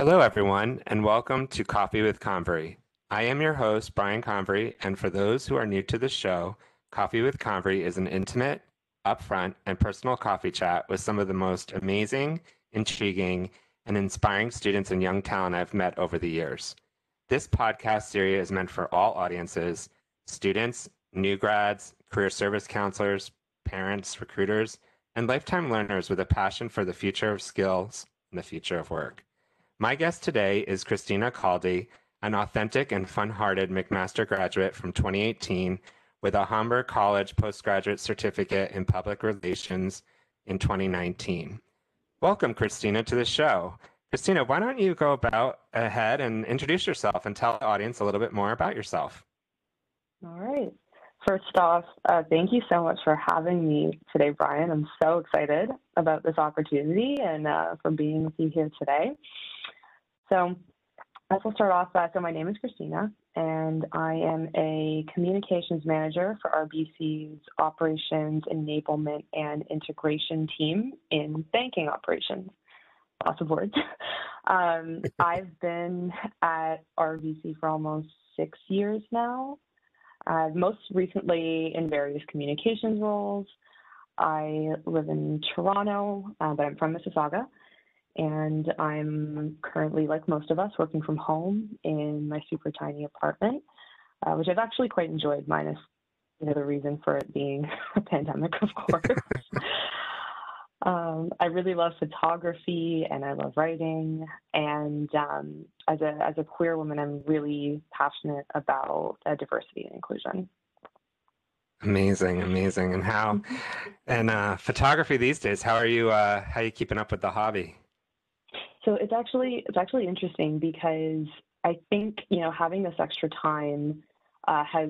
Hello, everyone, and welcome to Coffee with Convery. I am your host, Brian Convery, and for those who are new to the show, Coffee with Convery is an intimate, upfront, and personal coffee chat with some of the most amazing, intriguing, and inspiring students and young talent I've met over the years. This podcast series is meant for all audiences students, new grads, career service counselors, parents, recruiters, and lifetime learners with a passion for the future of skills and the future of work. My guest today is Christina Caldi, an authentic and fun hearted McMaster graduate from 2018 with a Humber College postgraduate certificate in public relations in 2019. Welcome, Christina, to the show. Christina, why don't you go about ahead and introduce yourself and tell the audience a little bit more about yourself? All right. First off, uh, thank you so much for having me today, Brian. I'm so excited about this opportunity and uh, for being with you here today. So, as we'll start off, uh, so my name is Christina, and I am a communications manager for RBC's operations enablement and integration team in banking operations. Lots of words. um, I've been at RBC for almost six years now, uh, most recently in various communications roles. I live in Toronto, uh, but I'm from Mississauga and I'm currently, like most of us, working from home in my super tiny apartment, uh, which I've actually quite enjoyed, minus you know the reason for it being a pandemic, of course. um, I really love photography and I love writing, and um, as a as a queer woman, I'm really passionate about uh, diversity and inclusion. Amazing, amazing, and how, mm-hmm. and uh, photography these days. How are you? Uh, how are you keeping up with the hobby? So it's actually it's actually interesting because I think you know having this extra time uh, has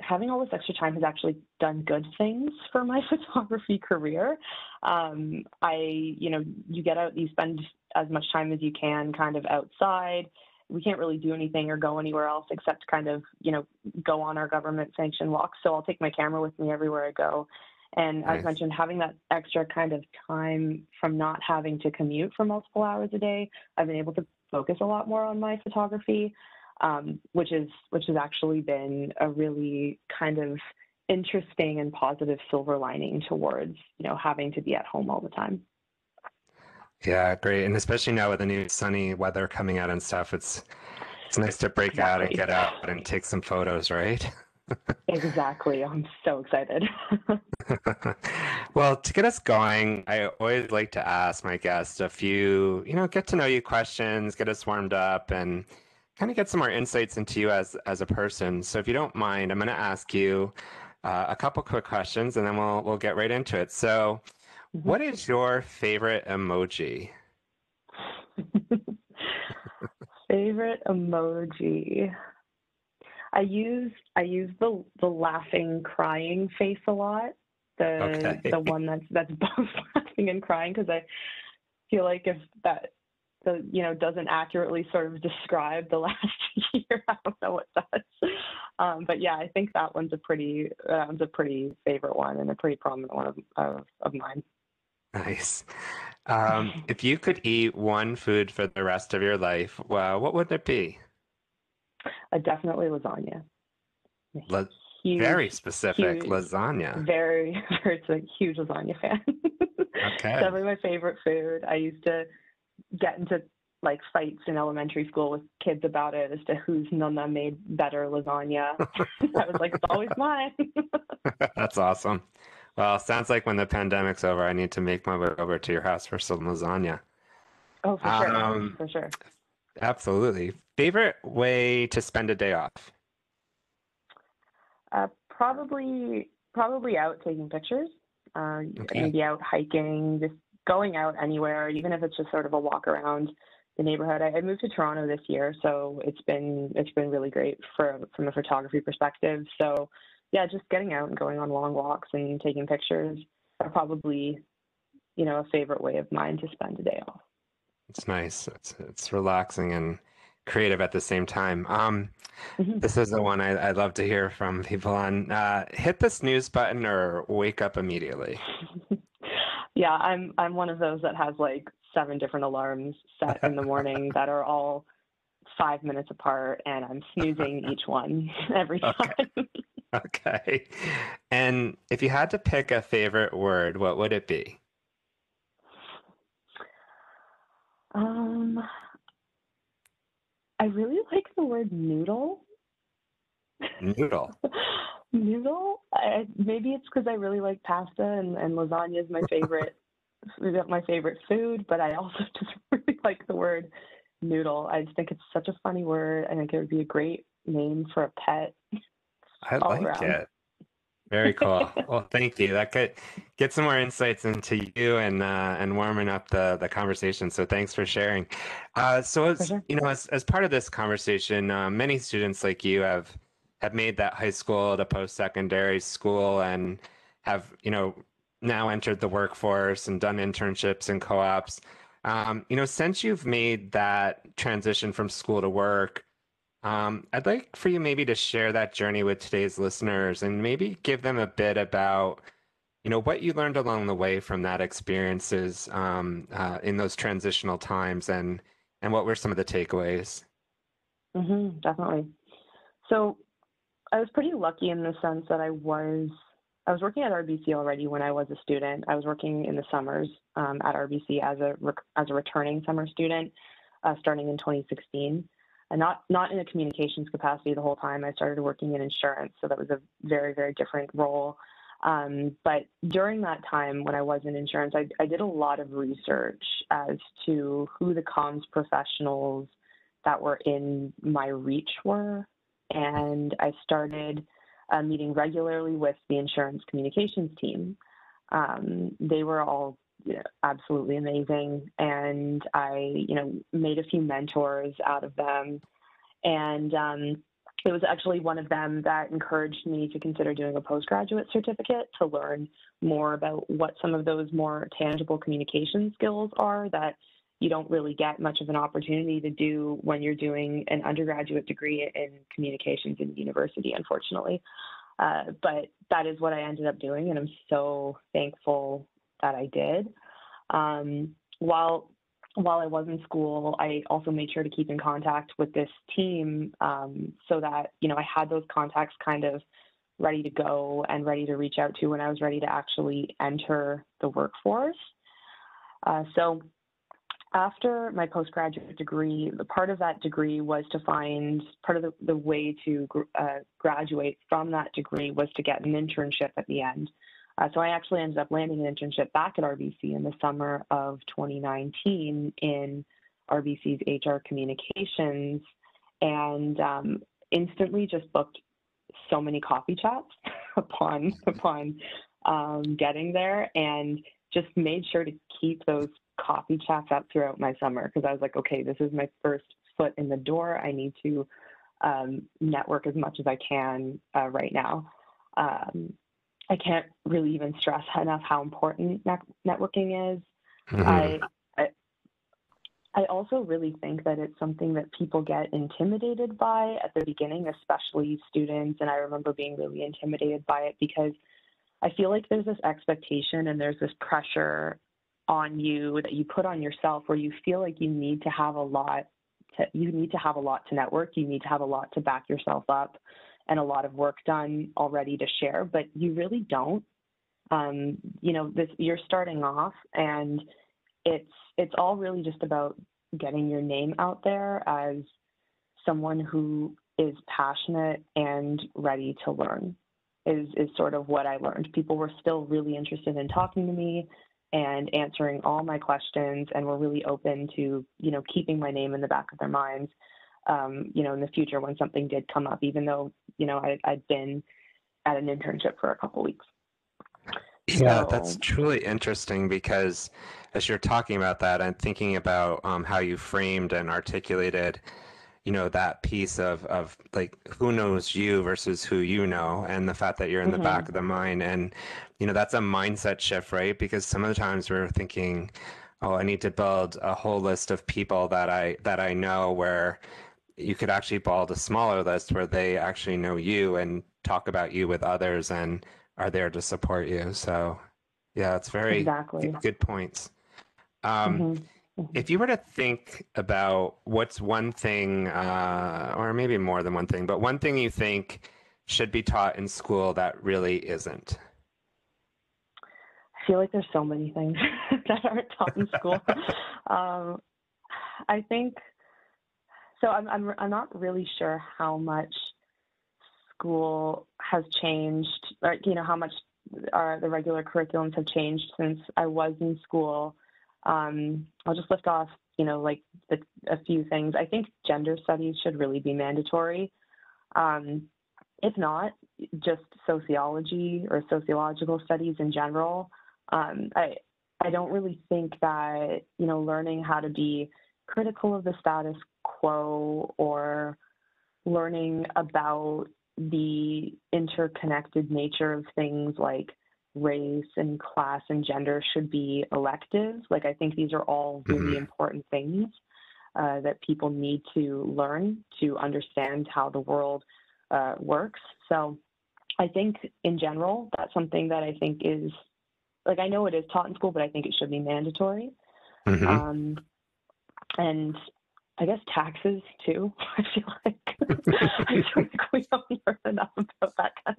having all this extra time has actually done good things for my photography career. Um, I you know you get out you spend as much time as you can kind of outside. We can't really do anything or go anywhere else except kind of you know go on our government sanctioned walks. So I'll take my camera with me everywhere I go and nice. as mentioned, having that extra kind of time from not having to commute for multiple hours a day, I've been able to focus a lot more on my photography, um, which is which has actually been a really kind of interesting and positive silver lining towards you know having to be at home all the time. Yeah, great, and especially now with the new sunny weather coming out and stuff, it's it's nice to break exactly. out and get out and take some photos, right? exactly. I'm so excited. well, to get us going, I always like to ask my guests a few, you know, get to know you questions, get us warmed up, and kind of get some more insights into you as as a person. So, if you don't mind, I'm going to ask you uh, a couple quick questions, and then we'll we'll get right into it. So, mm-hmm. what is your favorite emoji? favorite emoji. I use I use the the laughing crying face a lot. The okay. the one that's that's both laughing and crying because I feel like if that the you know doesn't accurately sort of describe the last year, I don't know what does. Um, but yeah, I think that one's a pretty that one's a pretty favorite one and a pretty prominent one of of, of mine. Nice. Um, if you could eat one food for the rest of your life, well, what would it be? Uh, definitely lasagna. La- huge, very specific huge, lasagna. Very, very a huge lasagna fan. okay. Definitely my favorite food. I used to get into like fights in elementary school with kids about it as to whose nonna made better lasagna. I was like, it's always mine. That's awesome. Well, sounds like when the pandemic's over, I need to make my way over to your house for some lasagna. Oh, for sure. Um, for sure. Absolutely. Favorite way to spend a day off? Uh, probably, probably out taking pictures. Uh, okay. Maybe out hiking, just going out anywhere, even if it's just sort of a walk around the neighborhood. I, I moved to Toronto this year, so it's been it's been really great for from a photography perspective. So yeah, just getting out and going on long walks and taking pictures are probably you know a favorite way of mine to spend a day off. It's nice. It's it's relaxing and creative at the same time. Um, mm-hmm. This is the one I, would love to hear from people on. Uh, hit the snooze button or wake up immediately. Yeah, I'm I'm one of those that has like seven different alarms set in the morning that are all five minutes apart, and I'm snoozing each one every time. Okay. okay. And if you had to pick a favorite word, what would it be? Um, I really like the word noodle. Noodle. noodle. I, maybe it's because I really like pasta and, and lasagna is my favorite my favorite food, but I also just really like the word noodle. I just think it's such a funny word. I think it would be a great name for a pet. I like around. it. Very cool. well, thank you. That could get some more insights into you and uh, and warming up the the conversation. So thanks for sharing. Uh, so as sure. you know, as as part of this conversation, uh, many students like you have have made that high school to post secondary school and have you know now entered the workforce and done internships and co-ops. Um, you know, since you've made that transition from school to work, um, I'd like for you maybe to share that journey with today's listeners and maybe give them a bit about, you know, what you learned along the way from that experiences um, uh, in those transitional times, and and what were some of the takeaways. Mm-hmm, definitely. So, I was pretty lucky in the sense that I was I was working at RBC already when I was a student. I was working in the summers um, at RBC as a as a returning summer student, uh, starting in 2016 and not not in a communications capacity the whole time. I started working in insurance, so that was a very very different role. Um, but during that time, when I was in insurance, I, I, did a lot of research as to who the comms professionals that were in my reach were, and I started uh, meeting regularly with the insurance communications team. Um, they were all you know, absolutely amazing. And I, you know, made a few mentors out of them. And um, it was actually one of them that encouraged me to consider doing a postgraduate certificate to learn more about what some of those more tangible communication skills are that you don't really get much of an opportunity to do when you're doing an undergraduate degree in communications in university, unfortunately. Uh, but that is what I ended up doing, and I'm so thankful that I did. Um, while while I was in school, I also made sure to keep in contact with this team um, so that you know I had those contacts kind of ready to go and ready to reach out to when I was ready to actually enter the workforce. Uh, so after my postgraduate degree, the part of that degree was to find part of the, the way to uh, graduate from that degree was to get an internship at the end. Uh, so I actually ended up landing an internship back at RBC in the summer of 2019 in RBC's HR communications and um, instantly just booked so many coffee chats upon upon um, getting there and just made sure to keep those coffee chats up throughout my summer because I was like, okay, this is my first foot in the door. I need to um, network as much as I can uh, right now. Um, I can't really even stress enough how important networking is. Mm-hmm. I, I, I also really think that it's something that people get intimidated by at the beginning, especially students. And I remember being really intimidated by it because I feel like there's this expectation and there's this pressure on you that you put on yourself where you feel like you need to have a lot to, you need to have a lot to network, you need to have a lot to back yourself up and a lot of work done already to share, but you really don't. Um, you know, this you're starting off, and it's it's all really just about getting your name out there as someone who is passionate and ready to learn. Is is sort of what I learned. People were still really interested in talking to me and answering all my questions, and were really open to you know keeping my name in the back of their minds um, you know, in the future when something did come up, even though, you know, I, I'd been at an internship for a couple weeks. Yeah, so, that's truly interesting because as you're talking about that, I'm thinking about um, how you framed and articulated, you know, that piece of, of like who knows you versus who you know, and the fact that you're in mm-hmm. the back mm-hmm. of the mind. And, you know, that's a mindset shift, right? Because some of the times we're thinking, oh, I need to build a whole list of people that I that I know where you could actually build a smaller list where they actually know you and talk about you with others and are there to support you. So, Yeah, it's very exactly. good, good points. Um, Mhm, mhm. If you were to think about what's one thing, uh, or maybe more than one thing, but one thing you think should be taught in school that really isn't. I feel like there's so many things that aren't taught in school. um, I think so. I'm, I'm I'm not really sure how much school has changed, or you know how much our the regular curriculums have changed since I was in school. Um, I'll just lift off, you know, like the, a few things. I think gender studies should really be mandatory. Um, if not, just sociology or sociological studies in general. Um, I I don't really think that you know learning how to be critical of the status quo or learning about the interconnected nature of things like race and class and gender should be electives. Like I think these are all really Mhm. important things uh, that people need to learn to understand how the world uh, works. So I think in general, that's something that I think is like I know it is taught in school, but I think it should be mandatory. Mhm. Um, and I guess taxes too. I feel like I feel like we don't learn enough about that kind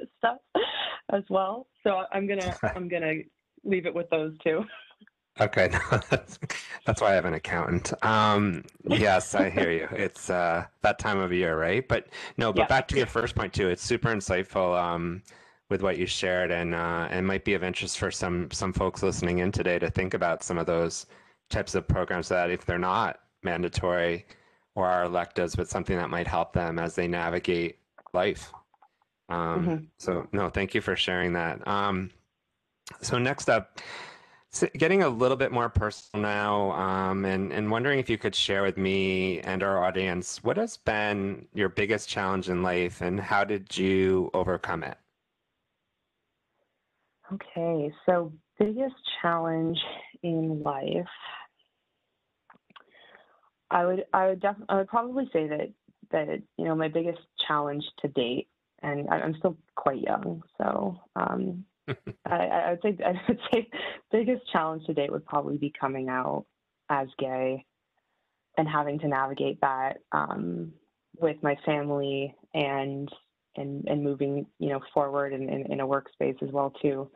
as well. So I'm gonna I'm gonna leave it with those two. Okay, no, that's, that's why I have an accountant. Um, yes, I hear you. It's uh, that time of year, right? But no, but Yeah. back to your first point too. It's super insightful um, with what you shared, and uh, and might be of interest for some some folks listening in today to think about some of those types of programs that, if they're not mandatory or are electives, but something that might help them as they navigate life. Um, Mhm. So no, thank you for sharing that. Um, so next up, so getting a little bit more personal now, um, and and wondering if you could share with me and our audience what has been your biggest challenge in life, and how did you overcome it? Okay, so biggest challenge in life. I would I would def- I would probably say that that you know my biggest challenge to date, and I- I'm still quite young, so um, I, I would say I would say biggest challenge to date would probably be coming out as gay and having to navigate that um, with my family and and and moving you know forward in, in, in a workspace as well too.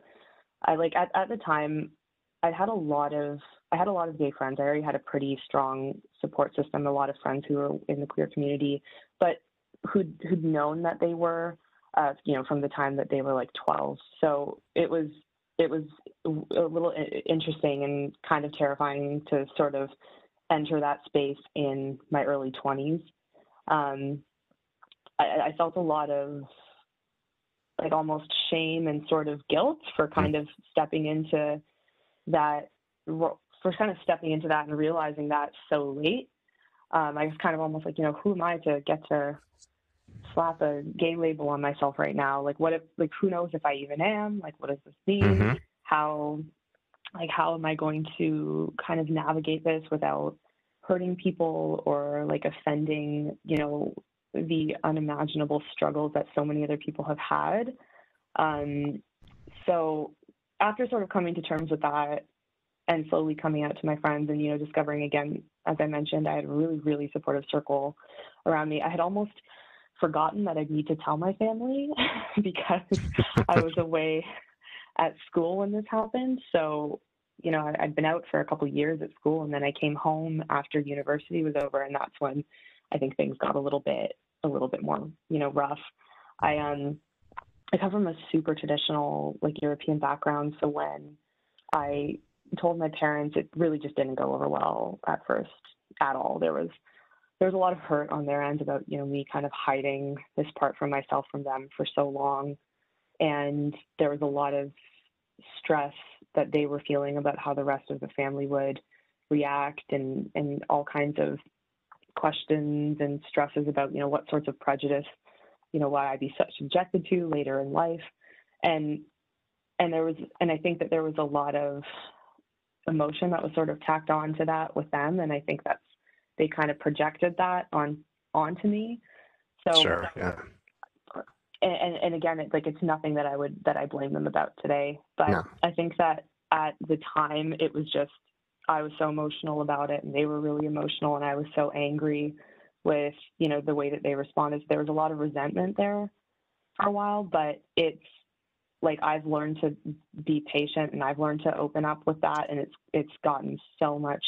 I like at, at the time I had a lot of I had a lot of gay friends. I already had a pretty strong support system, a lot of friends who were in the queer community, but who'd who'd known that they were uh, you know, from the time that they were like 12. So it was it was a little interesting and kind of terrifying to sort of enter that space in my early 20s. Um, I, I felt a lot of like almost shame and sort of guilt for kind of stepping into that for kind of stepping into that and realizing that so late. Um, I was kind of almost like, you know, who am I to get to slap a gay label on myself right now? Like, what if, like, who knows if I even am? Like, what does this mean? Mhm. How, like, how am I going to kind of navigate this without hurting people or like offending, you know, the unimaginable struggles that so many other people have had? Um, so after sort of coming to terms with that and slowly coming out to my friends and you know discovering again as i mentioned i had a really really supportive circle around me i had almost forgotten that i'd need to tell my family because i was away at school when this happened so you know I- i'd been out for a couple years at school and then i came home after university was over and that's when i think things got a little bit a little bit more you know rough i um I come from a super traditional, like European background. So when I told my parents, it really just didn't go over well at first at all. There was there was a lot of hurt on their end about you know me kind of hiding this part from myself from them for so long, and there was a lot of stress that they were feeling about how the rest of the family would react and and all kinds of questions and stresses about you know what sorts of prejudice you know why I'd be subjected to later in life, and and there was and I think that there was a lot of emotion that was sort of tacked on to that with them, and I think that's they kind of projected that on onto me. So Sure. Yeah. and, and, again, it's like it's nothing that I would that I blame them about today. But. I think that at the time, it was just I was so emotional about it, and they were really emotional, and I was so angry with you know the way that they responded. There was a lot of resentment there for a while, but it's like I've learned to be patient and I've learned to open up with that, and it's it's gotten so much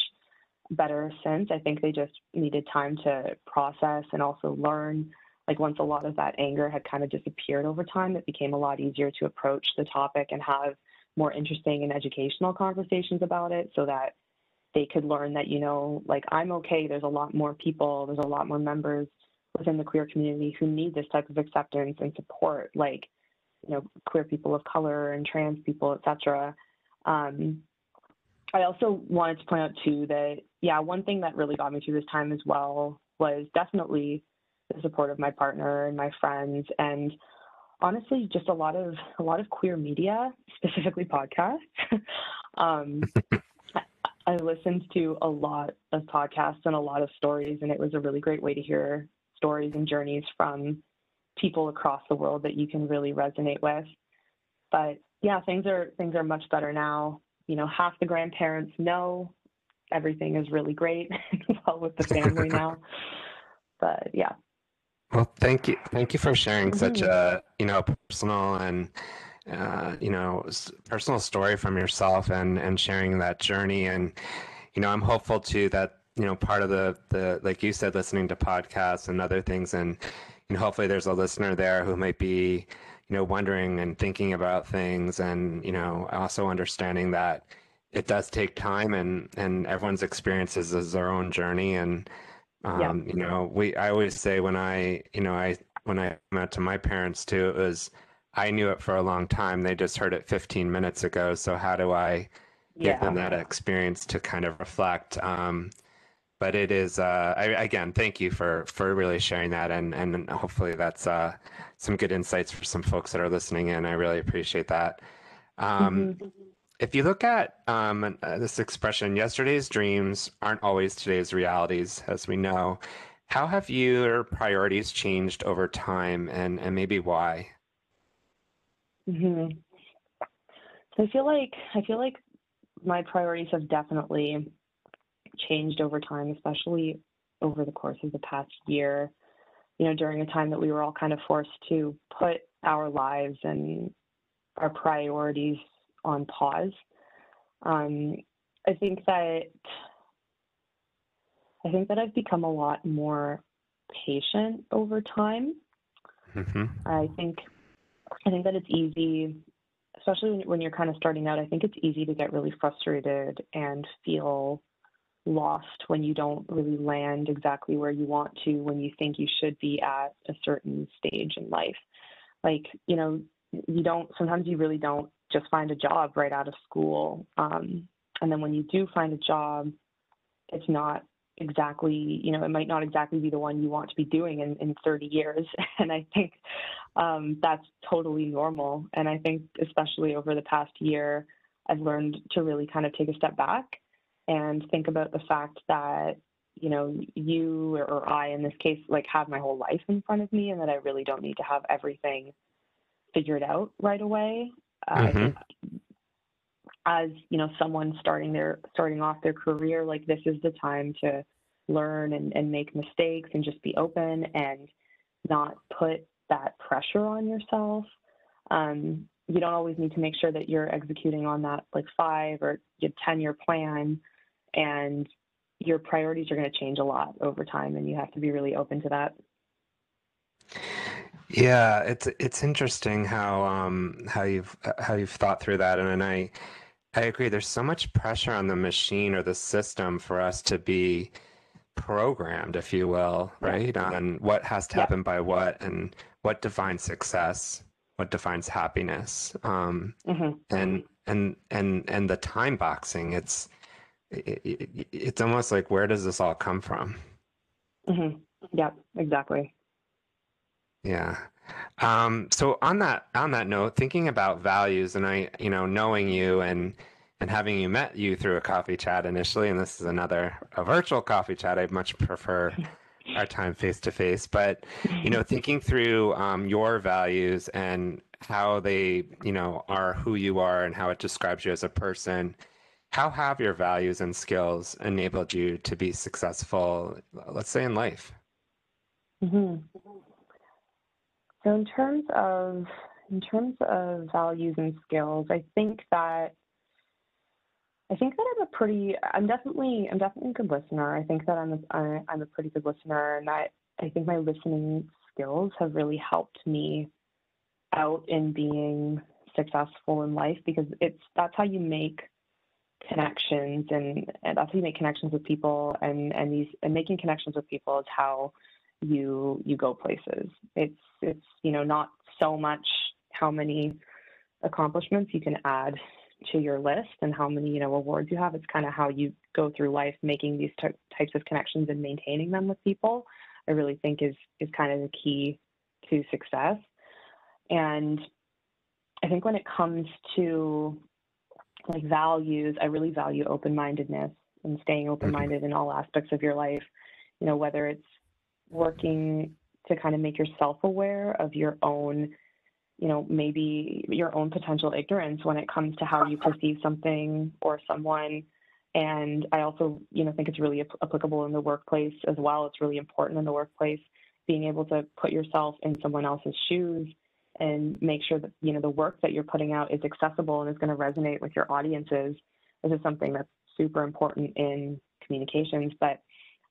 better since. I think they just needed time to process and also learn. Like once a lot of that anger had kind of disappeared over time, it became a lot easier to approach the topic and have more interesting and educational conversations about it so that they could learn that, you know, like I'm okay, there's a lot more people, there's a lot more members within the queer community who need this type of acceptance and support, like, you know, queer people of color and trans people, etc. Um, I also wanted to point out too that yeah, one thing that really got me through this time as well was definitely the support of my partner and my friends and honestly just a lot of a lot of queer media, specifically podcasts. um, I listened to a lot of podcasts and a lot of stories, and it was a really great way to hear stories and journeys from people across the world that you can really resonate with. But yeah, things are things are much better now. You know, half the grandparents know everything is really great well with the family now. But yeah. Well, thank you, thank you for sharing mm-hmm. such a you know personal and uh, you know personal story from yourself and and sharing that journey and you know I'm hopeful too that you know part of the the like you said listening to podcasts and other things and you know hopefully there's a listener there who might be you know wondering and thinking about things and you know also understanding that it does take time and and everyone's experiences is their own journey. And um, yeah. you know we i always say when i you know i when i met to my parents too it was i knew it for a long time. They just heard it 15 minutes ago. So how do i give yeah. them that experience to kind of reflect? Um, but it is uh, I, again thank you for for really sharing that. And and hopefully that's uh, some good insights for some folks that are listening in. I really appreciate that. Um, mm-hmm. If you look at um, uh, this expression yesterday's dreams aren't always today's realities as we know how have your priorities changed over time and and maybe why? So i feel like i feel like my priorities have definitely changed over time, especially over the course of the past year, you know, during a time that we were all kind of forced to put our lives and our priorities on pause. Um, I think that I think that I've become a lot more patient over time. Mm-hmm. I think I think that it's easy, especially when you're kind of starting out. I think it's easy to get really frustrated and feel lost when you don't really land exactly where you want to when you think you should be at a certain stage in life. Like, you know, you don't, sometimes you really don't just find a job right out of school. Um, and then when you do find a job, it's not exactly, you know, it might not exactly be the one you want to be doing in, in 30 years. And I think um, that's totally normal. And I think, especially over the past year, I've learned to really kind of take a step back and think about the fact that you know you or I in this case like have my whole life in front of me and that I really don't need to have everything figured out right away. Mm-hmm. as you know someone starting their starting off their career like this is the time to learn and, and make mistakes and just be open and not put that pressure on yourself um, you don't always need to make sure that you're executing on that like five or 10 year plan and your priorities are going to change a lot over time and you have to be really open to that yeah it's it's interesting how um how you've how you've thought through that and, and i i agree there's so much pressure on the machine or the system for us to be programmed if you will right on what has to happen yeah. by what and what defines success what defines happiness um mm-hmm. and and and and the time boxing it's it, it, it's almost like where does this all come from mm-hmm. yeah exactly yeah um, so on that on that note thinking about values and i you know knowing you and and having you met you through a coffee chat initially and this is another a virtual coffee chat i much prefer our time face to face but you know thinking through um, your values and how they, you know, are who you are and how it describes you as a person. How have your values and skills enabled you to be successful, let's say in life? Mm-hmm. So in terms of in terms of values and skills, I think that I think that I'm a pretty I'm definitely I'm definitely a good listener. I think that I'm a, I'm a pretty good listener and that I think my listening skills have really helped me out in being successful in life because it's that's how you make connections and, and that's how you make connections with people and and these and making connections with people is how you you go places. It's it's you know not so much how many accomplishments you can add to your list and how many you know awards you have. It's kind of how you go through life making these t- types of connections and maintaining them with people i really think is is kind of the key to success. And i think when it comes to like values i really value open-mindedness and staying mm-hmm. open-minded in all aspects of your life. You know whether it's working to kind of make yourself aware of your own you know maybe your own potential ignorance when it comes to how you perceive something or someone. And i also you know think it's really applicable in the workplace as well. It's really important in the workplace being able to put yourself in someone else's shoes and make sure that you know the work that you're putting out is accessible and is going to resonate with your audiences. This is something that's super important in communications but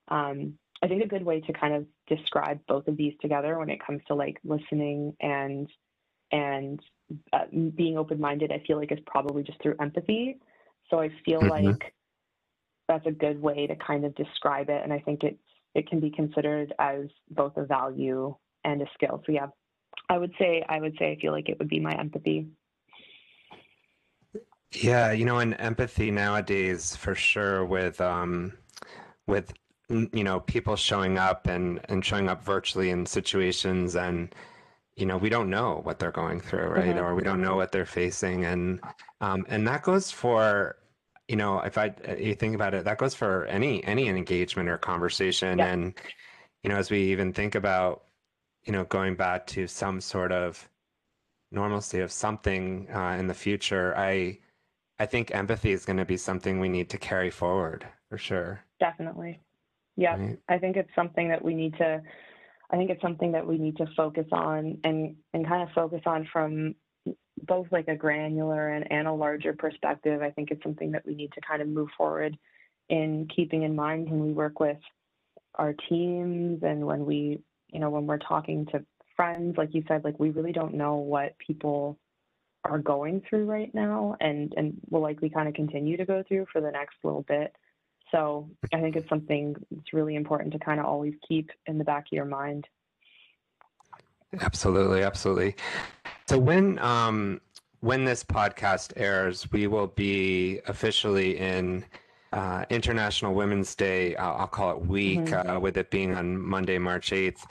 um, I think a good way to kind of describe both of these together when it comes to like listening and and uh, being open-minded, I feel like is probably just through empathy. So I feel mm-hmm. like that's a good way to kind of describe it, and I think it it can be considered as both a value and a skill. So yeah, I would say I would say I feel like it would be my empathy. Yeah, you know, and empathy nowadays for sure with um with you know people showing up and and showing up virtually in situations and you know we don't know what they're going through right? Mm-hmm. or we don't know what they're facing. And um, and that goes for you know if i you think about it that goes for any any engagement or conversation. Yeah. and you know as we even think about you know going back to some sort of normalcy of something uh, in the future i i think empathy is going to be something we need to carry forward for sure. Definitely yeah, right. I think it's something that we need to. I think it's something that we need to focus on and and kind of focus on from both like a granular and, and a larger perspective. I think it's something that we need to kind of move forward in keeping in mind when we work with our teams and when we, you know, when we're talking to friends, like you said, like we really don't know what people are going through right now and and will likely kind of continue to go through for the next little bit. So I think it's something that's really important to kind of always keep in the back of your mind. Absolutely, absolutely. So when um, when this podcast airs, we will be officially in uh, International Women's Day. I'll, I'll call it week, mm-hmm. uh, with it being on Monday, March eighth.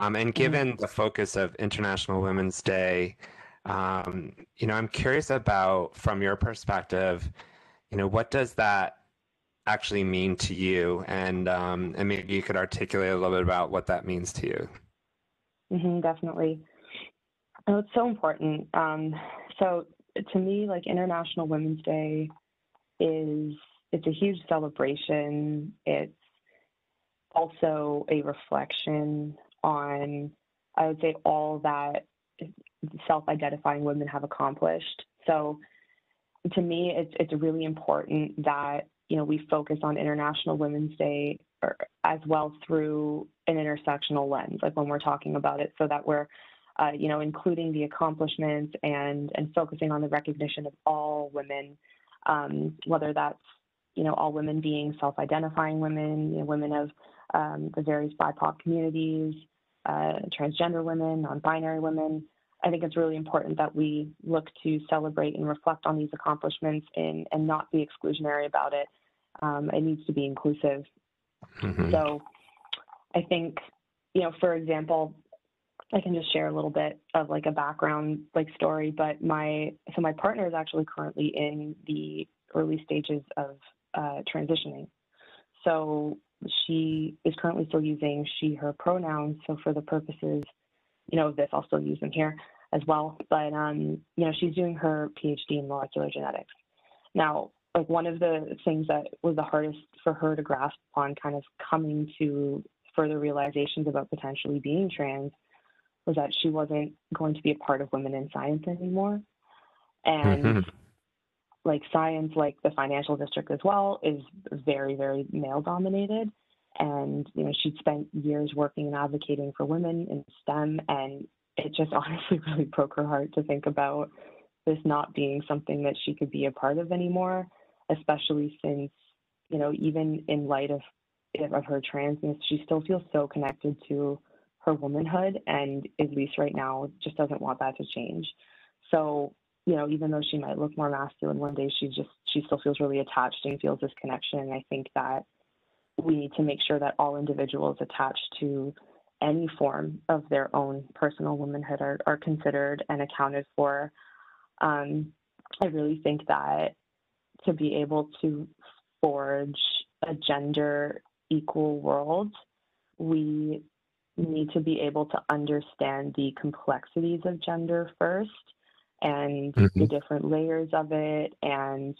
Um, and given mm-hmm. the focus of International Women's Day, um, you know, I'm curious about from your perspective, you know, what does that actually mean to you, and um, and maybe you could articulate a little bit about what that means to you. Mm-hmm, definitely. Oh, it's so important. Um, so to me, like International Women's Day is it's a huge celebration. It's also a reflection on, I would say, all that self-identifying women have accomplished. So to me, it's it's really important that you know, we focus on International Women's Day as well through an intersectional lens, like when we're talking about it, so that we're, uh, you know, including the accomplishments and and focusing on the recognition of all women, um, whether that's you know all women being self-identifying women, you know, women of um, the various BIPOC communities, uh, transgender women, non-binary women. I think it's really important that we look to celebrate and reflect on these accomplishments and, and not be exclusionary about it. Um, it needs to be inclusive. Mm-hmm. So I think, you know, for example, I can just share a little bit of like a background like story, but my so my partner is actually currently in the early stages of uh, transitioning. So she is currently still using she her pronouns. So for the purposes, you know, of this, I'll still use them here. As well. But um, you know, she's doing her PhD in molecular genetics. Now, like one of the things that was the hardest for her to grasp upon kind of coming to further realizations about potentially being trans was that she wasn't going to be a part of women in science anymore. And mm-hmm. like science, like the financial district as well, is very, very male dominated. And, you know, she'd spent years working and advocating for women in STEM. And it just honestly really broke her heart to think about this not being something that she could be a part of anymore, especially since, you know, even in light of of her transness, she still feels so connected to her womanhood and at least right now just doesn't want that to change. So, you know, even though she might look more masculine one day, she just she still feels really attached and feels this connection. And I think that we need to make sure that all individuals attached to any form of their own personal womanhood are, are considered and accounted for. Um, I really think that to be able to forge a gender equal world, we need to be able to understand the complexities of gender first and mm-hmm. the different layers of it and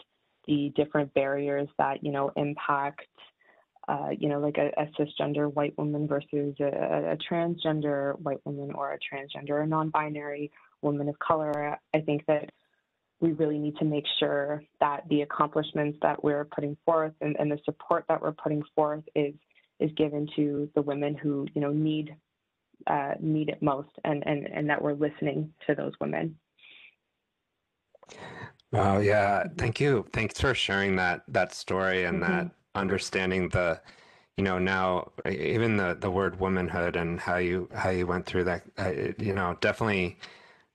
the different barriers that you know impact uh, you know like a, a, cisgender white woman versus a, a, transgender white woman or a transgender or non-binary woman of color i think that we really need to make sure that the accomplishments that we're putting forth and, and the support that we're putting forth is is given to the women who you know need uh, need it most, and, and and that we're listening to those women. Wow, yeah, thank you. Thanks for sharing that that story and mm-hmm. that understanding the you know now even the the word womanhood and how you how you went through that uh, you know definitely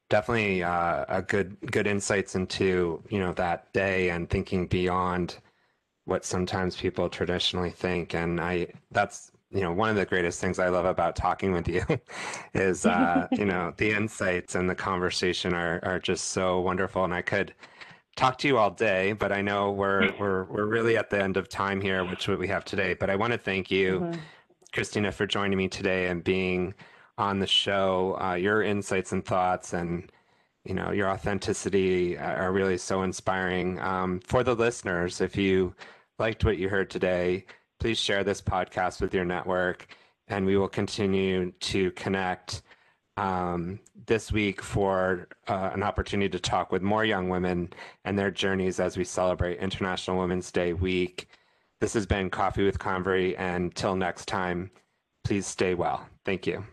definitely uh, a good good insights into you know that day and thinking beyond what sometimes people traditionally think. And i that's you know one of the greatest things i love about talking with you is uh, you know the insights and the conversation are are just so wonderful. And i could talk to you all day but i know we're we're we're really at the end of time here which what we have today but i want to thank you mm-hmm. christina for joining me today and being on the show. Uh, your insights and thoughts and you know your authenticity are really so inspiring um, for the listeners. If you liked what you heard today, please share this podcast with your network, and we will continue to connect um, this week for uh, an opportunity to talk with more young women and their journeys as we celebrate International Women's Day week. This has been Coffee with Convery, and till next time, please stay well. Thank you.